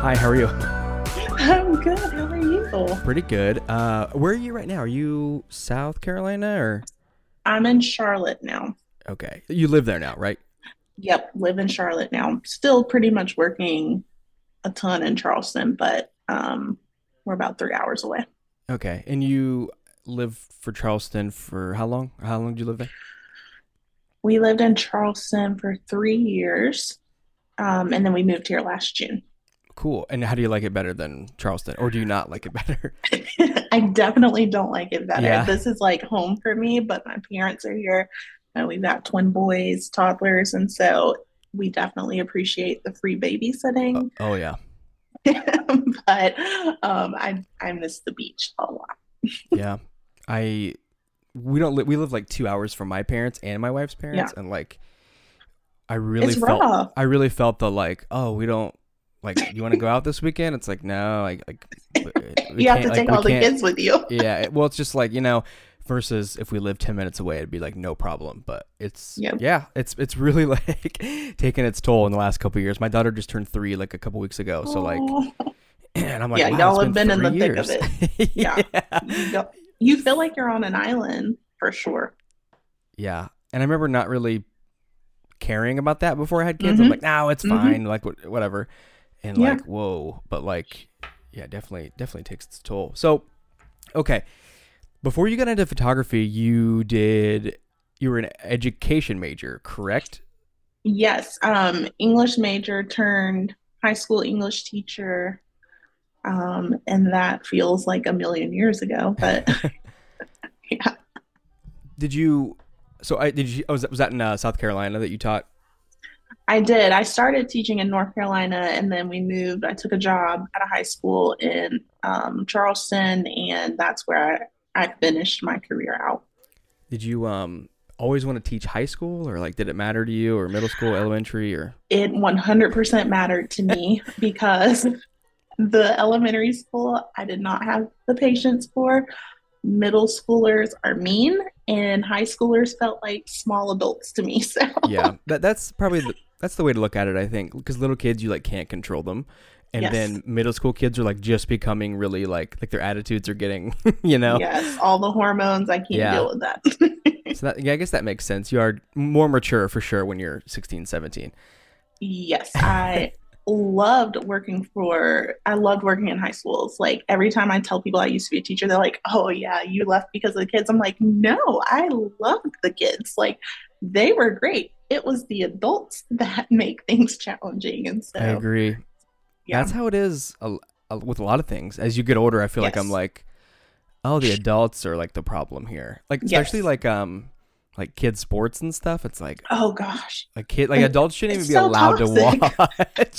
Hi, how are you? I'm good. How are you? Pretty good. Uh, where are you right now? Are you South Carolina or? I'm in Charlotte now. Okay, you live there now, right? Yep, live in Charlotte now. Still pretty much working a ton in Charleston, but um, we're about three hours away. Okay, and you live for Charleston for how long? How long did you live there? We lived in Charleston for three years, um, and then we moved here last June. Cool. And how do you like it better than Charleston, or do you not like it better? I definitely don't like it better. Yeah. This is like home for me, but my parents are here. And we've got twin boys, toddlers, and so we definitely appreciate the free babysitting. Oh yeah, but um, I I miss the beach a lot. yeah. I we don't li- we live like two hours from my parents and my wife's parents, and like I really It's felt rough. I really felt the like oh we don't like you want to go out this weekend? It's like no, like like we you have to take all the kids with you. yeah well it's just like you know versus if we lived 10 minutes away it'd be like no problem but it's Yep. yeah it's it's really like taking its toll in the last couple years my daughter just turned three like a couple weeks ago so like and i'm like Yeah, wow, y'all have been in the three thick of years. Yeah. you, you feel like you're on an island for sure. yeah and i remember not really caring about that before i had kids i'm Mhm. like no it's Mhm. fine like wh- whatever and Yeah. like whoa but like yeah definitely definitely takes its toll so okay before you got into photography you did you were an education major correct Yes, um, English major turned high school English teacher, um, and that feels like a million years ago. But yeah, Did you? So I did you? Oh, was that, was that in uh, South Carolina that you taught? I did. I started teaching in North Carolina, and then we moved. I took a job at a high school in um, Charleston, and that's where I, I finished my career out. Did you um always want to teach high school, or like did it matter to you, or middle school, elementary, or It 100% mattered to me because the elementary school I did not have the patience for. Middle schoolers are mean, and high schoolers felt like small adults to me. So yeah, that that's probably the, that's the way to look at it. I think because little kids you like can't control them, and Yes. then middle school kids are like just becoming really like like their attitudes are getting you know. yes, all the hormones, I can't Yeah. deal with that. So that, yeah, I guess that makes sense. You are more mature for sure when you're 16, 17. Yes, I loved working for I loved working in high schools. Like every time I tell people I used to be a teacher, they're like, "Oh yeah, you left because of the kids." I'm like, "No, I loved the kids. Like they were great. It was the adults that make things challenging." And so I agree. yeah. That's how it is a, a- with a lot of things. As you get older, I feel like I'm like, oh, the adults are like the problem here. Like especially Yes. like um like kids sports and stuff. It's like oh gosh. a kid like adults shouldn't even it's be so allowed toxic. to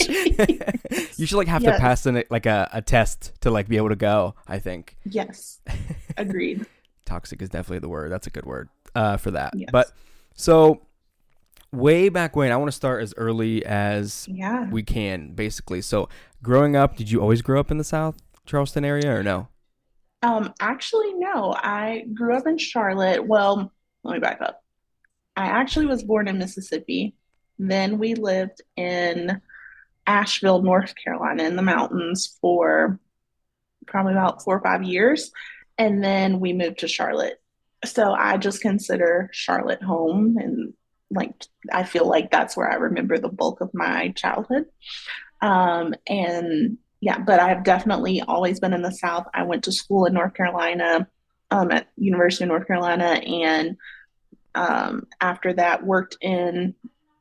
watch. you should like have to pass in like a, a test to like be able to go. I think Yes. Agreed. toxic is definitely the word. That's a good word uh, for that. Yes. But so way back when, I want to start as early as Yeah. we can, basically. So, growing up, did you always grow up in the South Charleston area or no? Um, actually, no. I grew up in Charlotte. Well, let me back up. I actually was born in Mississippi. Then we lived in Asheville, North Carolina, in the mountains for probably about four or five years. And then we moved to Charlotte. So I just consider Charlotte home. And like, I feel like that's where I remember the bulk of my childhood. Um, and yeah, but I've definitely always been in the South. I went to school in North Carolina, um, at University of North Carolina, and um, after that worked in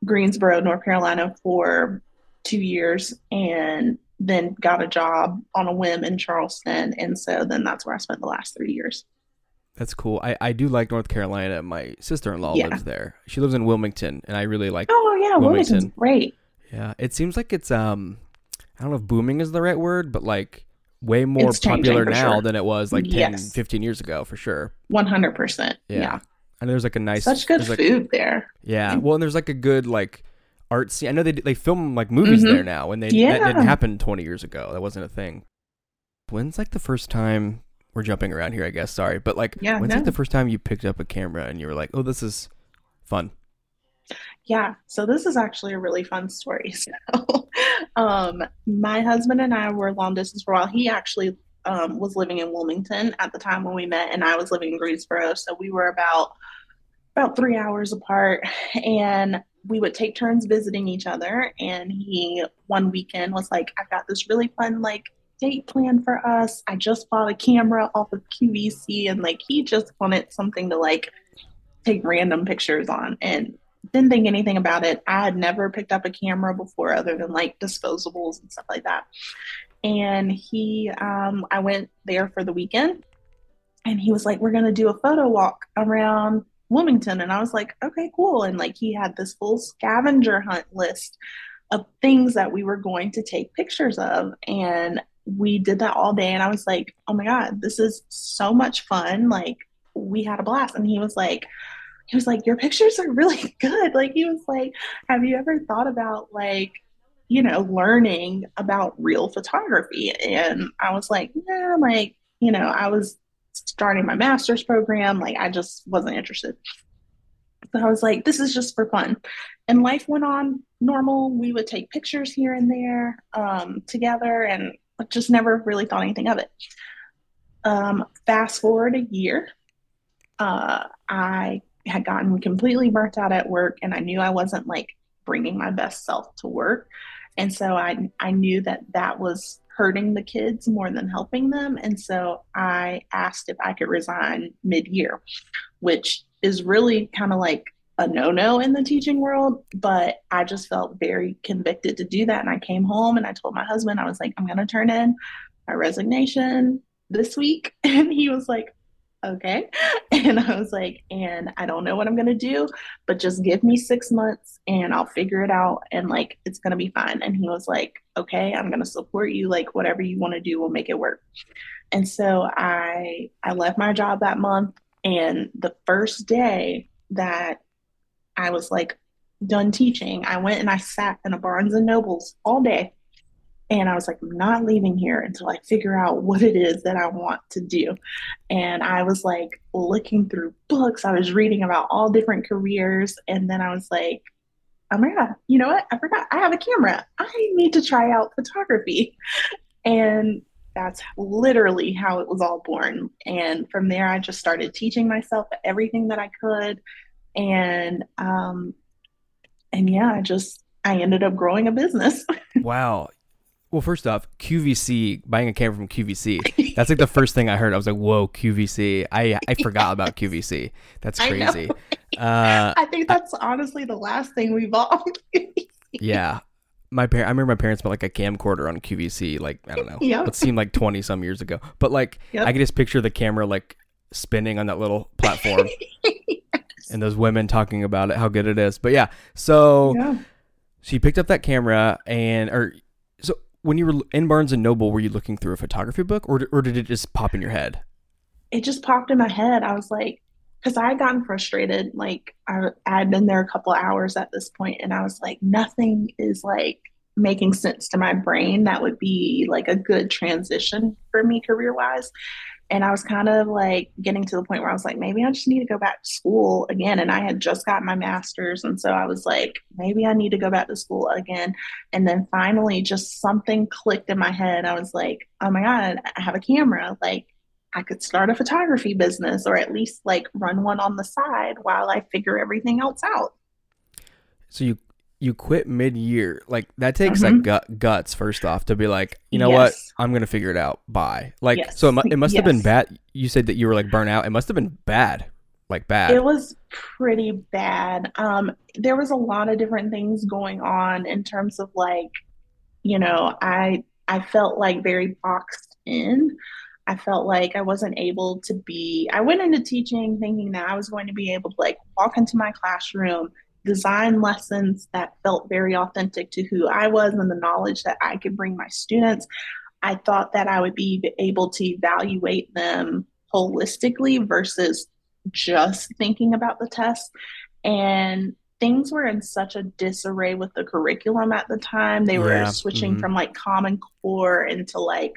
Greensboro, North Carolina for two years, and then got a job on a whim in Charleston, and so then that's where I spent the last three years. That's cool. I, I do like North Carolina. My sister in law Yeah. lives there. She lives in Wilmington, and I really like. Oh yeah, Wilmington. Wilmington's great. Yeah, it seems like it's um, I don't know if booming is the right word, but like way more It's popular now sure. than it was like 10, Yes. 15 years ago for sure. One hundred percent. Yeah. And there's like a nice, such good like, food there. Yeah, well, and there's like a good like art scene. I know they they film like movies Mhm. there now, and they that Yeah. didn't happen 20 years ago. That wasn't a thing. When's like the first time we're jumping around here? I guess sorry, but like Yeah, when's no. like the first time you picked up a camera and you were like, oh, this is fun. Yeah, so this is actually a really fun story. So, um, my husband and I were long distance for a while. He actually um, was living in Wilmington at the time when we met, and I was living in Greensboro. So we were about about three hours apart, and we would take turns visiting each other. And he one weekend was like, "I've got this really fun like date plan for us. I just bought a camera off of QVC, and like he just wanted something to like take random pictures on and." Didn't think anything about it. I had never picked up a camera before, other than like disposables and stuff like that and he um, i went there for the weekend and he was like we're going to do a photo walk around wilmington. And i was like okay cool. And like he had this full scavenger hunt list of things that we were going to take pictures of and we did that all day and i was like oh my god this is so much fun like we had a blast. And he was like he was like your pictures are really good. Like he was like have you ever thought about like you know, learning about real photography. And I was like, yeah, like, you know, I was starting my master's program. Like, I just wasn't interested. So I was like, this is just for fun. And life went on normal. We would take pictures here and there um, together and just never really thought anything of it. Um, fast forward a year, uh, I had gotten completely burnt out at work and I knew I wasn't like bringing my best self to work. And so I, I knew that that was hurting the kids more than helping them. And so I asked if I could resign mid year, which is really kind of like a no no in the teaching world. But I just felt very convicted to do that. And I came home and I told my husband, I was like, I'm going to turn in my resignation this week. And he was like, okay. And I was like, and I don't know what I'm going to do, but just give me six months and I'll figure it out. And like, it's going to be fine. And he was like, okay, I'm going to support you. Like, whatever you want to do, we'll make it work. And so I, I left my job that month. And the first day that I was like done teaching, I went and I sat in a Barnes and Nobles all day and I was like, I'm not leaving here until I figure out what it is that I want to do. And I was like looking through books, I was reading about all different careers. And then I was like, oh my God, you know what? I forgot I have a camera. I need to try out photography. And that's literally how it was all born. And from there, I just started teaching myself everything that I could. And, um, and yeah, I just, I ended up growing a business. wow. Well, first off, QVC buying a camera from QVC. That's like the first thing I heard. I was like, "Whoa, QVC!" I I forgot about QVC. That's crazy. I, uh, I think that's I, honestly the last thing we bought. yeah, my par- I remember my parents bought like a camcorder on QVC. Like I don't know, yep. it seemed like twenty some years ago. But like yep. I can just picture the camera like spinning on that little platform, yes. and those women talking about it, how good it is. But yeah, so. Yeah. She picked up that camera and, or when you were in Barnes and Noble, were you looking through a photography book, or or did it just pop in your head? It just popped in my head. I was like, because I had gotten frustrated. Like I, had been there a couple hours at this point, and I was like, nothing is like making sense to my brain. That would be like a good transition for me career wise. And I was kind of like getting to the point where I was like, maybe I just need to go back to school again. And I had just got my master's. And so I was like, maybe I need to go back to school again. And then finally, just something clicked in my head. I was like, oh my God, I have a camera. Like, I could start a photography business or at least like run one on the side while I figure everything else out. So you you quit mid-year like that takes mm-hmm. like gut, guts first off to be like you know yes. what i'm gonna figure it out bye like yes. so it, it must yes. have been bad you said that you were like burnt out it must have been bad like bad it was pretty bad um there was a lot of different things going on in terms of like you know i i felt like very boxed in I felt like I wasn't able to be. I went into teaching thinking that I was going to be able to like walk into my classroom, design lessons that felt very authentic to who I was and the knowledge that I could bring my students. I thought that I would be able to evaluate them holistically versus just thinking about the test. And things were in such a disarray with the curriculum at the time. They were yeah. switching mm-hmm. from like Common Core into like,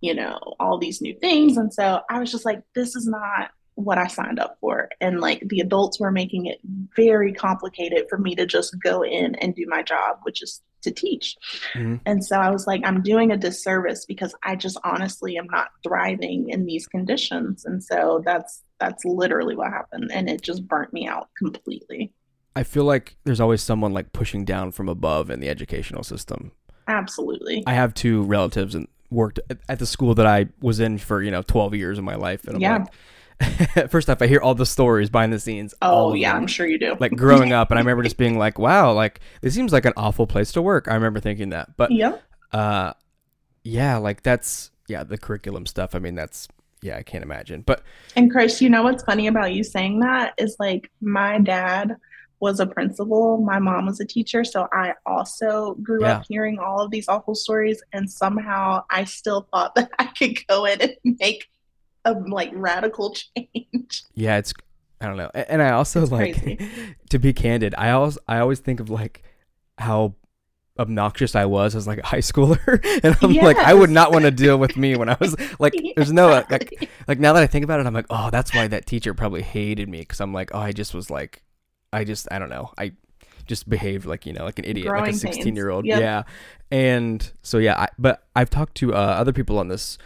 you know, all these new things. And so I was just like, this is not what I signed up for. And like the adults were making it very complicated for me to just go in and do my job, which is to teach. Mm-hmm. And so I was like, I'm doing a disservice because I just honestly am not thriving in these conditions. And so that's that's literally what happened. And it just burnt me out completely. I feel like there's always someone like pushing down from above in the educational system. Absolutely. I have two relatives and worked at the school that I was in for, you know, 12 years of my life. And I'm yeah. like, first off, I hear all the stories behind the scenes. Oh yeah, I'm sure you do. Like growing up, and I remember just being like, "Wow, like this seems like an awful place to work." I remember thinking that, but yeah, uh, yeah, like that's yeah, the curriculum stuff. I mean, that's yeah, I can't imagine. But and Chris, you know what's funny about you saying that is like my dad was a principal, my mom was a teacher, so I also grew yeah. up hearing all of these awful stories, and somehow I still thought that I could go in and make a like radical change. Yeah, it's I don't know. And I also it's like to be candid, I always I always think of like how obnoxious I was as like a high schooler, and I'm yes. like, I would not want to deal with me when I was like, there's no like, like now that I think about it, I'm like, oh, that's why that teacher probably hated me because I'm like, oh, I just was like, I just I don't know, I just behaved like you know like an idiot, Growing like a 16 year old, yep. yeah, and so yeah, I, but I've talked to uh, other people on this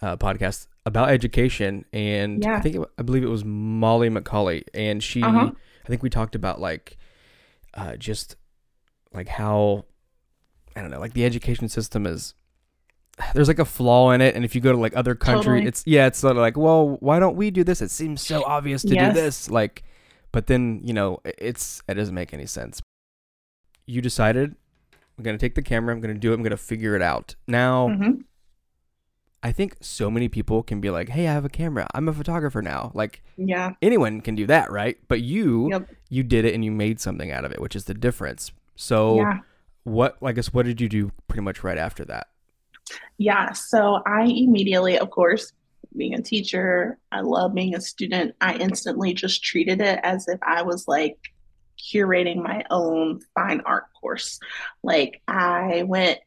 uh, podcast about education, and yeah. I think it, I believe it was Molly McCauley, and she, uh-huh. I think we talked about like, uh, just like how, I don't know, like the education system is. There's like a flaw in it, and if you go to like other countries, totally. it's yeah, it's sort of like, well, why don't we do this? It seems so obvious to yes. do this, like, but then you know, it's it doesn't make any sense. You decided, I'm gonna take the camera, I'm gonna do it, I'm gonna figure it out. Now, mm-hmm I think so many people can be like, "Hey, I have a camera. I'm a photographer now." Like, yeah, anyone can do that, right? But you, yep. you did it and you made something out of it, which is the difference. So, yeah. what? I guess what did you do pretty much right after that? Yeah, so I immediately, of course, being a teacher, I love being a student. I instantly just treated it as if I was like curating my own fine art course. Like I went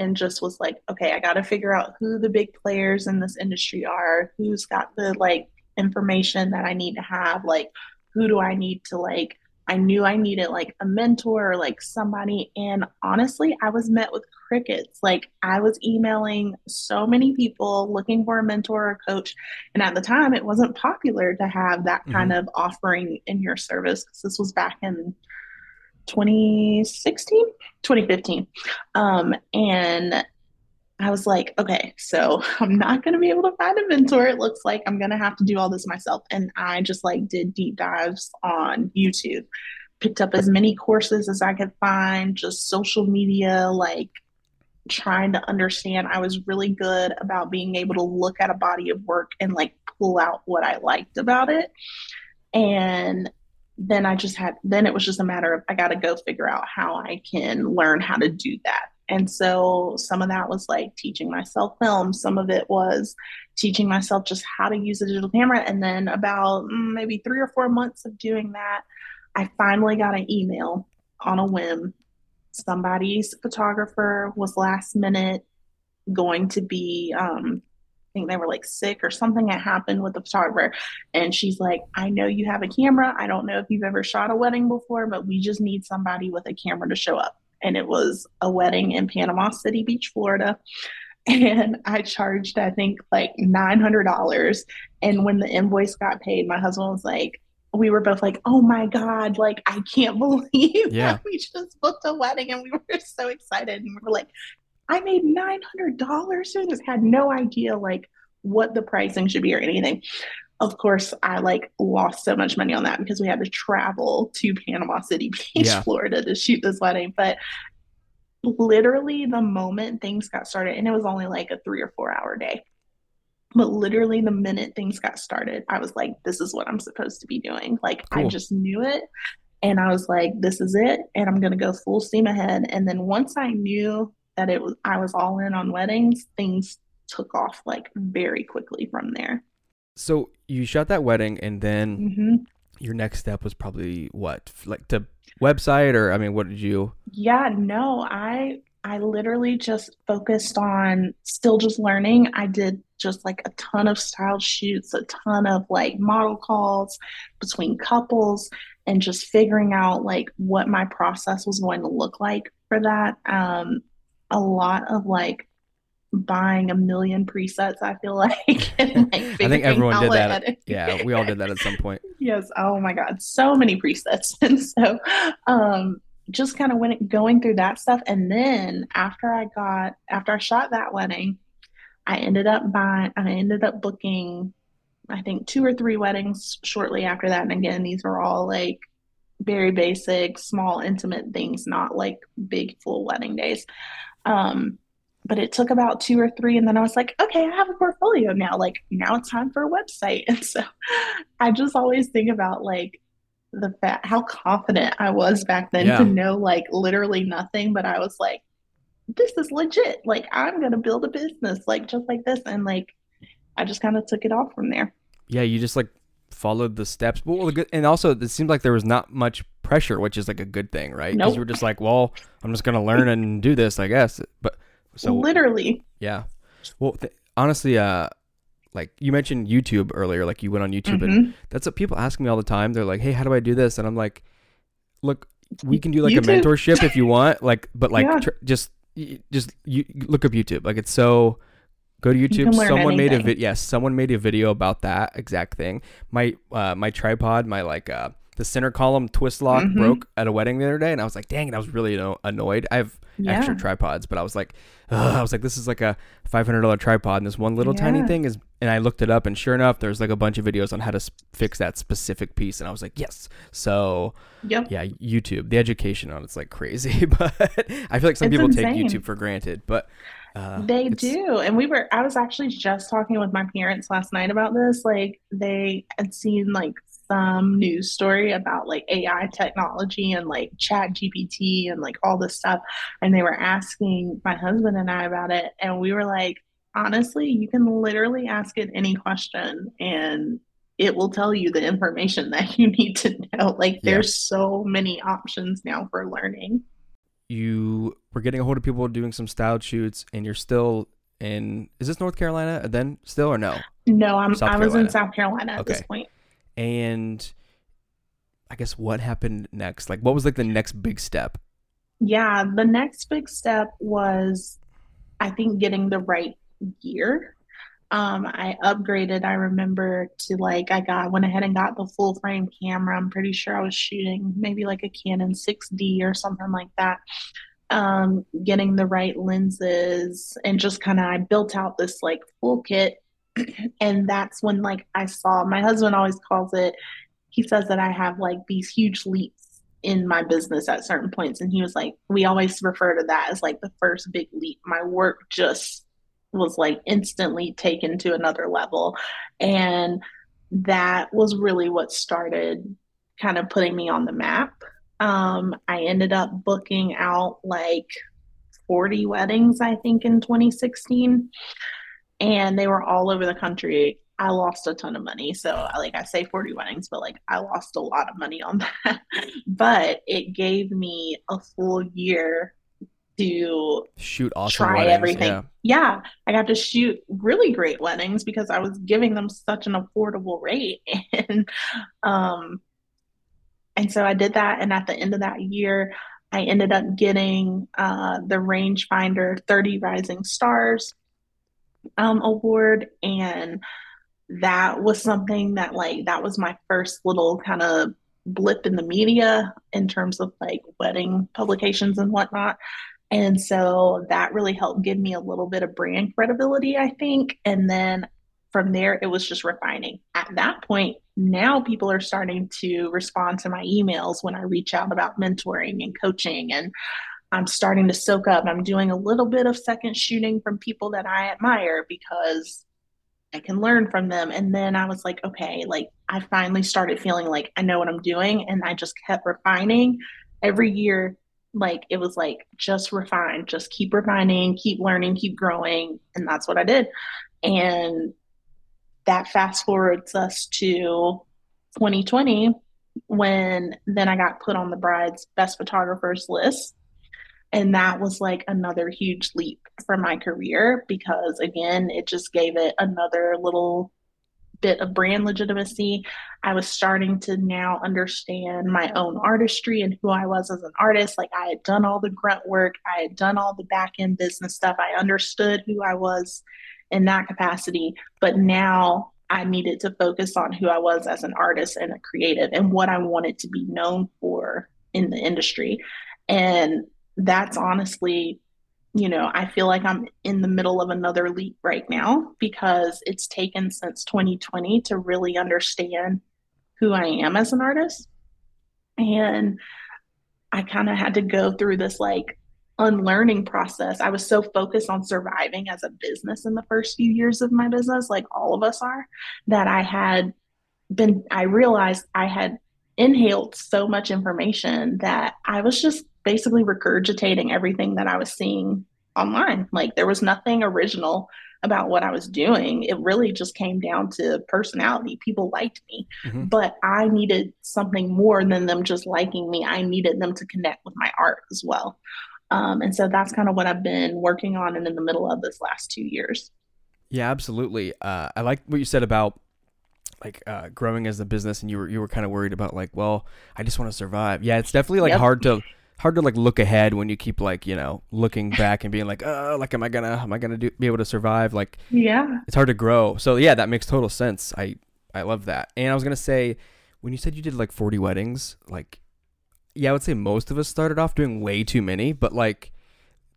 and just was like, okay, I got to figure out who the big players in this industry are, who's got the like information that I need to have, like who do I need to like I knew I needed like a mentor or like somebody. And honestly, I was met with crickets. Like I was emailing so many people looking for a mentor or coach. And at the time, it wasn't popular to have that mm-hmm. kind of offering in your service because this was back in 2016, 2015. Um, and I was like, okay, so I'm not going to be able to find a mentor. It looks like I'm going to have to do all this myself. And I just like did deep dives on YouTube, picked up as many courses as I could find, just social media, like trying to understand. I was really good about being able to look at a body of work and like pull out what I liked about it. And then I just had, then it was just a matter of I got to go figure out how I can learn how to do that. And so some of that was like teaching myself film. Some of it was teaching myself just how to use a digital camera. And then about mm, maybe three or four months of doing that, I finally got an email on a whim. Somebody's photographer was last minute going to be um, think they were like sick or something had happened with the photographer. And she's like, I know you have a camera. I don't know if you've ever shot a wedding before, but we just need somebody with a camera to show up. And it was a wedding in Panama City Beach, Florida. And I charged, I think, like $900. And when the invoice got paid, my husband was like, we were both like, oh my God, like, I can't believe yeah. that we just booked a wedding. And we were so excited. And we were like, I made $900 through just had no idea like what the pricing should be or anything. Of course, I like lost so much money on that because we had to travel to Panama City Beach, yeah. Florida to shoot this wedding. But literally, the moment things got started, and it was only like a three or four hour day, but literally, the minute things got started, I was like, this is what I'm supposed to be doing. Like, cool. I just knew it. And I was like, this is it. And I'm going to go full steam ahead. And then once I knew that it was I was all in on weddings, things took off like very quickly from there. So you shot that wedding, and then mm-hmm. your next step was probably what, like to website, or I mean, what did you? Yeah, no, I I literally just focused on still just learning. I did just like a ton of style shoots, a ton of like model calls between couples, and just figuring out like what my process was going to look like for that. Um, a lot of like buying a million presets. I feel like, and, like I think everyone did that. Yeah, we all did that at some point. yes. Oh my god, so many presets, and so um, just kind of went going through that stuff. And then after I got after I shot that wedding, I ended up buying. I ended up booking. I think two or three weddings shortly after that. And again, these were all like very basic, small, intimate things, not like big full wedding days. Um, but it took about two or three and then i was like okay i have a portfolio now. Like now it's time for a website. And so i just always think about like the fact how confident i was back then yeah. to know like literally nothing but i was like this is legit. Like i'm gonna build a business like just like this. And like i just kind of took it off from there. Yeah you just like followed the steps well and also it seemed like there was not much pressure which is like a good thing right because nope. you were just like well i'm just gonna learn and do this i guess but so literally. Yeah. Well, th- honestly, uh, like you mentioned YouTube earlier, like you went on YouTube, mm-hmm. and that's what people ask me all the time. They're like, "Hey, how do I do this?" And I'm like, "Look, we can do like YouTube. a mentorship if you want, like, but like, yeah. tr- just, just you look up YouTube. Like, it's so." Go to YouTube. You someone anything. made a video. Yes, someone made a video about that exact thing. My uh, my tripod, my like uh, the center column twist lock mm-hmm. broke at a wedding the other day, and I was like, "Dang it!" I was really you know, annoyed. I have yeah. extra tripods, but I was like, Ugh. I was like, "This is like a five hundred dollar tripod, and this one little yeah. tiny thing is." And I looked it up, and sure enough, there's like a bunch of videos on how to fix that specific piece, and I was like, "Yes!" So, yep. yeah, YouTube, the education on it's like crazy, but I feel like some it's people insane. take YouTube for granted, but. Uh, they do. And we were, I was actually just talking with my parents last night about this. Like, they had seen like some news story about like AI technology and like chat GPT and like all this stuff. And they were asking my husband and I about it. And we were like, honestly, you can literally ask it any question and it will tell you the information that you need to know. Like yeah. there's so many options now for learning. You were getting a hold of people doing some styled shoots and you're still in is this North Carolina then still or no? No, I'm South I was Carolina. in South Carolina at okay. this point and I guess what happened next? Like, what was like the next big step? Yeah, the next big step was, I think, getting the right gear. Um, I upgraded. I remember to like I got went ahead and got the full frame camera. I'm pretty sure I was shooting maybe like a Canon 6D or something like that. Um, getting the right lenses and just kind of I built out this like full kit and that's when like I saw my husband always calls it he says that I have like these huge leaps in my business at certain points. And he was like we always refer to that as like the first big leap. My work just was like instantly taken to another level. And that was really what started kind of putting me on the map um, i ended up booking out like 40 weddings i think in 2016 and they were all over the country. I lost a ton of money. So, like I say 40 weddings, but like I lost a lot of money on that. but it gave me a full year to shoot awesome try weddings, everything. Yeah. yeah. I got to shoot really great weddings because I was giving them such an affordable rate. And um and so I did that and at the end of that year I ended up getting uh, the rangefinder 30 rising stars um, award and that was something that like that was my first little kind of blip in the media in terms of like wedding publications and whatnot. And so that really helped give me a little bit of brand credibility i think. And then from there it was just refining. At that point now people are starting to respond to my emails when i reach out about mentoring and coaching and I'm starting to soak up. I'm doing a little bit of second shooting from people that I admire because I can learn from them. And then I was like, okay, like I finally started feeling like I know what I'm doing. And I just kept refining every year. Like it was like, just refine, just keep refining, keep learning, keep growing. And that's what I did. And that fast forwards us to 2020 when then I got put on the bride's best photographers list And that was like another huge leap for my career because, again, it just gave it another little bit of brand legitimacy. I was starting to now understand my own artistry and who I was as an artist. Like I had done all the grunt work, I had done all the back end business stuff. I understood who I was in that capacity. But now I needed to focus on who I was as an artist and a creative and what I wanted to be known for in the industry. And that's honestly you know, I feel like I'm in the middle of another leap right now because it's taken since 2020 to really understand who I am as an artist. And I kind of had to go through this like unlearning process. I was so focused on surviving as a business in the first few years of my business, like all of us are, that I had been, I realized I had inhaled so much information that I was just basically regurgitating everything that I was seeing online. Like there was nothing original about what I was doing. It really just came down to personality. People liked me, mm-hmm. but I needed something more than them just liking me. I needed them to connect with my art as well. Um, and so that's kind of what I've been working on and in the middle of this last two years. Yeah, absolutely. Uh, I like what you said about like uh, growing as a business, and you were you were kind of worried about like, well, I just want to survive. Yeah, it's definitely like yep. hard to hard to like look ahead when you keep like you know looking back and being like oh like am i gonna am i gonna do, be able to survive like yeah it's hard to grow so yeah that makes total sense i i love that and i was gonna say when you said you did like 40 weddings like yeah i would say most of us started off doing way too many but like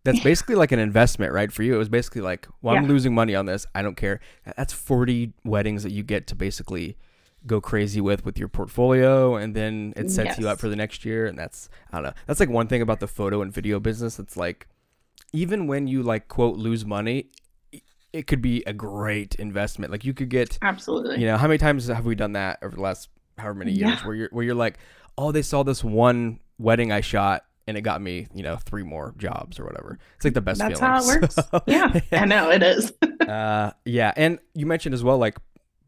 that's basically like an investment right for you it was basically like well i'm losing money on this i don't care that's 40 weddings that you get to basically go crazy with with your portfolio and then it sets yes. you up for the next year and that's I don't know. That's like one thing about the photo and video business. It's like even when you like quote lose money, it could be a great investment. Like you could get Absolutely. You know, how many times have we done that over the last however many years yeah. where you're where you're like, "Oh, they saw this one wedding I shot and it got me, you know, three more jobs or whatever. It's like the best That's feeling. how it works. So, yeah, I know it is. uh, yeah, and you mentioned as well, like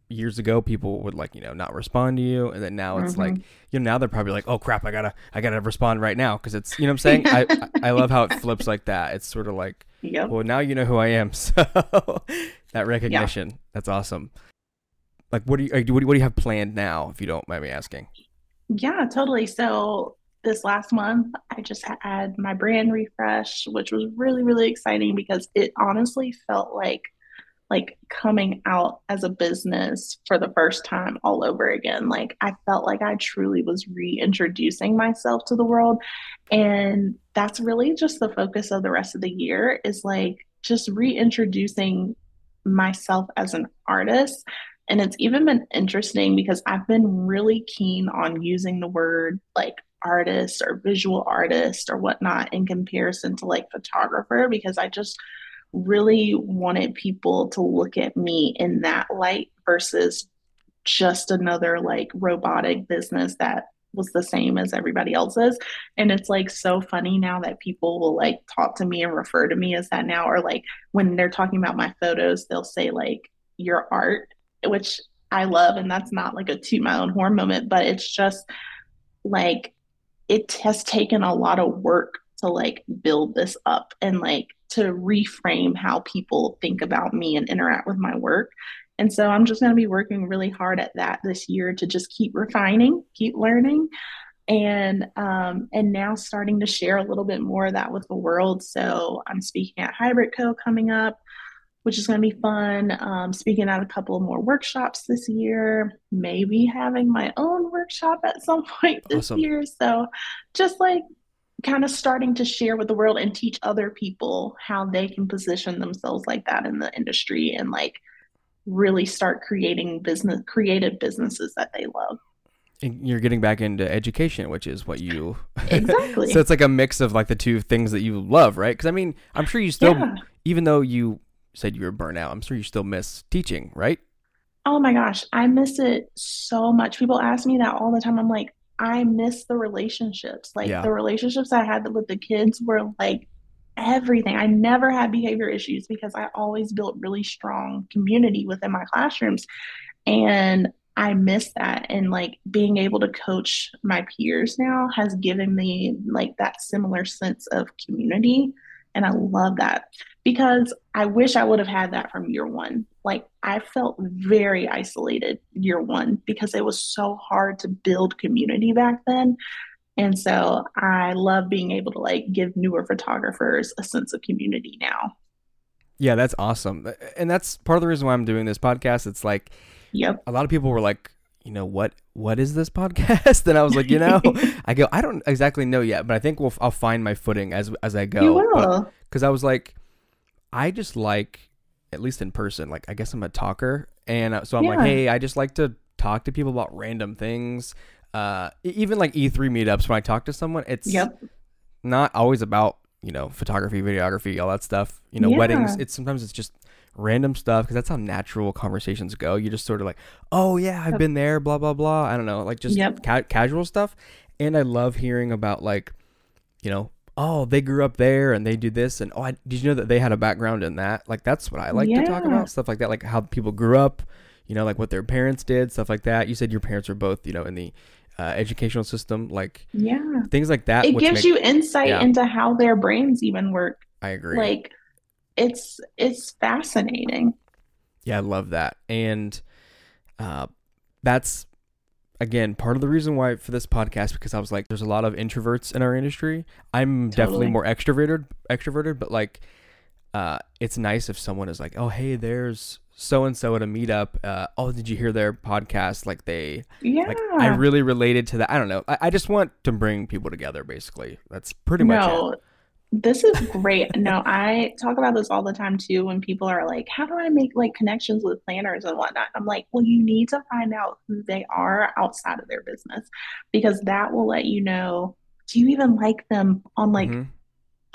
years ago people would like you know not respond to you and then now it's mm-hmm. like you know now they're probably like oh crap i gotta i gotta respond right now because it's you know what i'm saying i i love how it flips like that it's sort of like yep. well now you know who i am so that recognition yeah. that's awesome like what do you what do you have planned now if you don't mind me asking yeah totally so this last month i just had my brand refresh which was really really exciting because it honestly felt like like coming out as a business for the first time all over again. Like I felt like I truly was reintroducing myself to the world. And that's really just the focus of the rest of the year is like just reintroducing myself as an artist. And it's even been interesting because I've been really keen on using the word like artist or visual artist or whatnot in comparison to like photographer because I just really wanted people to look at me in that light versus just another like robotic business that was the same as everybody else's. And it's like so funny now that people will like talk to me and refer to me as that now, or like when they're talking about my photos, they'll say like your art, which I love. And that's not like a toot my own horn moment, but it's just like it has taken a lot of work to like build this up and like to reframe how people think about me and interact with my work. And so I'm just going to be working really hard at that this year to just keep refining, keep learning, and um, and now starting to share a little bit more of that with the world. So I'm speaking at Hybrid Co coming up, which is going to be fun. Um, speaking at a couple more workshops this year, maybe having my own workshop at some point this awesome. year. So just like kind of starting to share with the world and teach other people how they can position themselves like that in the industry and like really start creating business creative businesses that they love and you're getting back into education which is what you exactly so it's like a mix of like the two things that you love right because i mean i'm sure you still yeah. even though you said you were burnt out i'm sure you still miss teaching right oh my gosh i miss it so much people ask me that all the time i'm like I miss the relationships. Like yeah. the relationships I had with the kids were like everything. I never had behavior issues because I always built really strong community within my classrooms. And I miss that. And like being able to coach my peers now has given me like that similar sense of community. And I love that because I wish I would have had that from year one. Like I felt very isolated year one because it was so hard to build community back then. And so I love being able to like give newer photographers a sense of community now. Yeah, that's awesome. And that's part of the reason why I'm doing this podcast. It's like, yep. A lot of people were like, you know, what what is this podcast? And I was like, you know, I go, I don't exactly know yet, but I think we'll I'll find my footing as as I go. You will. Because I was like, I just like, at least in person, like I guess I'm a talker, and uh, so I'm yeah. like, hey, I just like to talk to people about random things. Uh, even like E3 meetups, when I talk to someone, it's yep. not always about you know, photography, videography, all that stuff. You know, yeah. weddings. It's sometimes it's just random stuff because that's how natural conversations go. You just sort of like, oh yeah, I've been there, blah blah blah. I don't know, like just yep. ca- casual stuff. And I love hearing about like, you know, oh they grew up there and they do this and oh I, did you know that they had a background in that? Like that's what I like yeah. to talk about stuff like that, like how people grew up. You know, like what their parents did, stuff like that. You said your parents were both, you know, in the uh, educational system, like yeah, things like that. It gives make, you insight yeah. into how their brains even work. I agree. Like it's it's fascinating. Yeah, I love that, and uh, that's again part of the reason why for this podcast because I was like, there's a lot of introverts in our industry. I'm totally. definitely more extroverted, extroverted, but like, uh, it's nice if someone is like, oh hey, there's so and so at a meetup. Uh, oh, did you hear their podcast? Like they, yeah, like, I really related to that. I don't know. I, I, just want to bring people together. Basically, that's pretty much no, it. This is great. no, I talk about this all the time too. When people are like, "How do I make like connections with planners and whatnot?" I'm like, "Well, you need to find out who they are outside of their business, because that will let you know." Do you even like them on like mm-hmm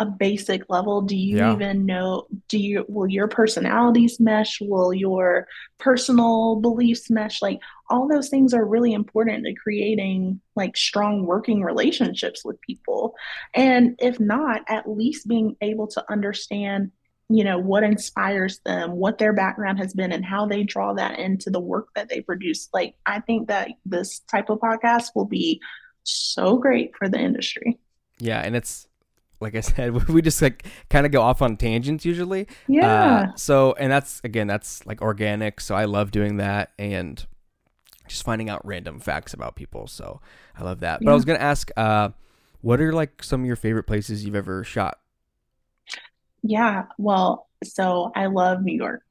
a basic level? Do you yeah. even know do you will your personalities mesh? Will your personal beliefs mesh? Like all those things are really important to creating like strong working relationships with people. And if not at least being able to understand you know what inspires them what their background has been and how they draw that into the work that they produce. Like i think that this type of podcast will be so great for the industry. Yeah and it's like I said, we just like kind of go off on tangents usually. Yeah. Uh, so, and that's again, that's like organic. So I love doing that and just finding out random facts about people. So I love that. But yeah. I was gonna ask, uh, what are like some of your favorite places you've ever shot? Yeah. Well, so I love New York.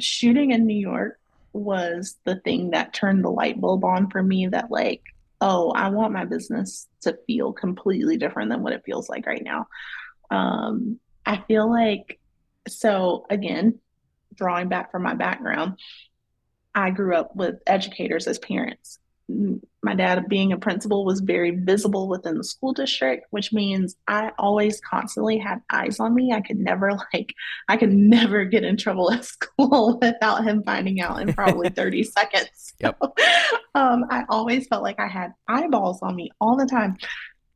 Shooting in New York was the thing that turned the light bulb on for me. That like oh, I want my business to feel completely different than what it feels like right now. Um, I feel like, so again, drawing back from my background, I grew up with educators as parents my dad being a principal was very visible within the school district which means i always constantly had eyes on me i could never like i could never get in trouble at school without him finding out in probably 30 seconds yep. um, i always felt like i had eyeballs on me all the time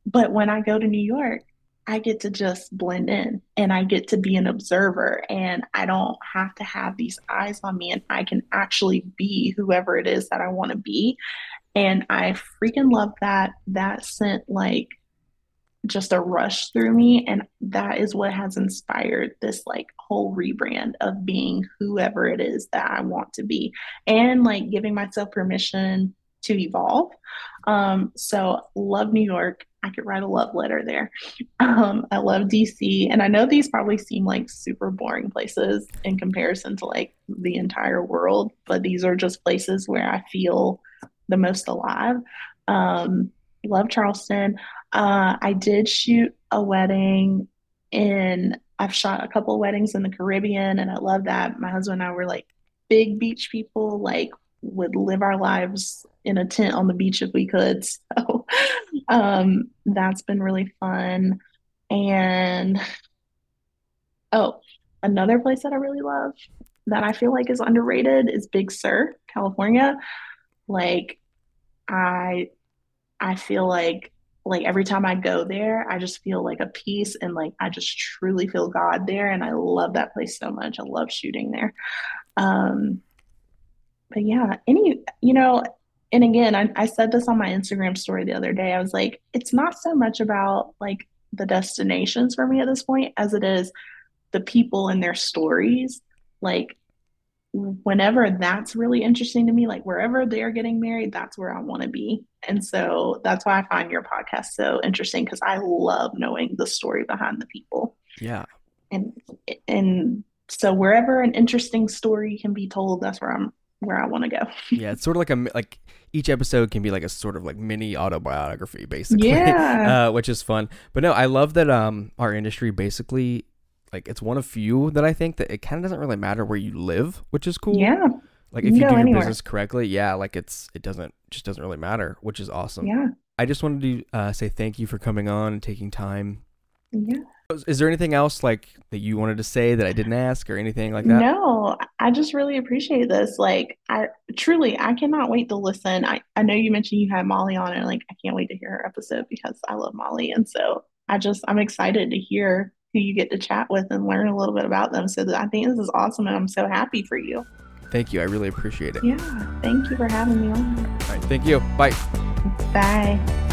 but when i go to new york I get to just blend in and I get to be an observer and I don't have to have these eyes on me and I can actually be whoever it is that I want to be. And I freaking love that. That sent like just a rush through me. And that is what has inspired this like whole rebrand of being whoever it is that I want to be and like giving myself permission to evolve. Um, so love New York. I could write a love letter there. Um, I love DC. And I know these probably seem like super boring places in comparison to like the entire world, but these are just places where I feel the most alive. Um, love Charleston. Uh, I did shoot a wedding in, I've shot a couple weddings in the Caribbean, and I love that. My husband and I were like big beach people, like, would live our lives in a tent on the beach if we could. So um, that's been really fun. And oh, another place that I really love that I feel like is underrated is Big Sur, California. Like I I feel like like every time I go there, I just feel like a peace and like I just truly feel God there and I love that place so much. I love shooting there. Um but yeah, any, you know, and again, I, I said this on my Instagram story the other day. I was like, it's not so much about like the destinations for me at this point as it is the people and their stories. Like, whenever that's really interesting to me, like wherever they're getting married, that's where I want to be. And so that's why I find your podcast so interesting because I love knowing the story behind the people. Yeah. And and so wherever an interesting story can be told, that's where I'm where I want to go. yeah, it's sort of like a like each episode can be like a sort of like mini autobiography basically. Yeah. Uh, which is fun. But no, I love that um our industry basically like it's one of few that I think that it kind of doesn't really matter where you live, which is cool. Yeah. Like if you, you do your business correctly, yeah, like it's it doesn't just doesn't really matter, which is awesome. Yeah. I just wanted to uh, say thank you for coming on and taking time. Yeah. Is there anything else like that you wanted to say that I didn't ask or anything like that? No, I just really appreciate this. Like I truly I cannot wait to listen. I, I know you mentioned you had Molly on and like I can't wait to hear her episode because I love Molly. And so I just I'm excited to hear who you get to chat with and learn a little bit about them. So I think this is awesome and I'm so happy for you. Thank you. I really appreciate it. Yeah. Thank you for having me on. All right. Thank you. Bye. Bye.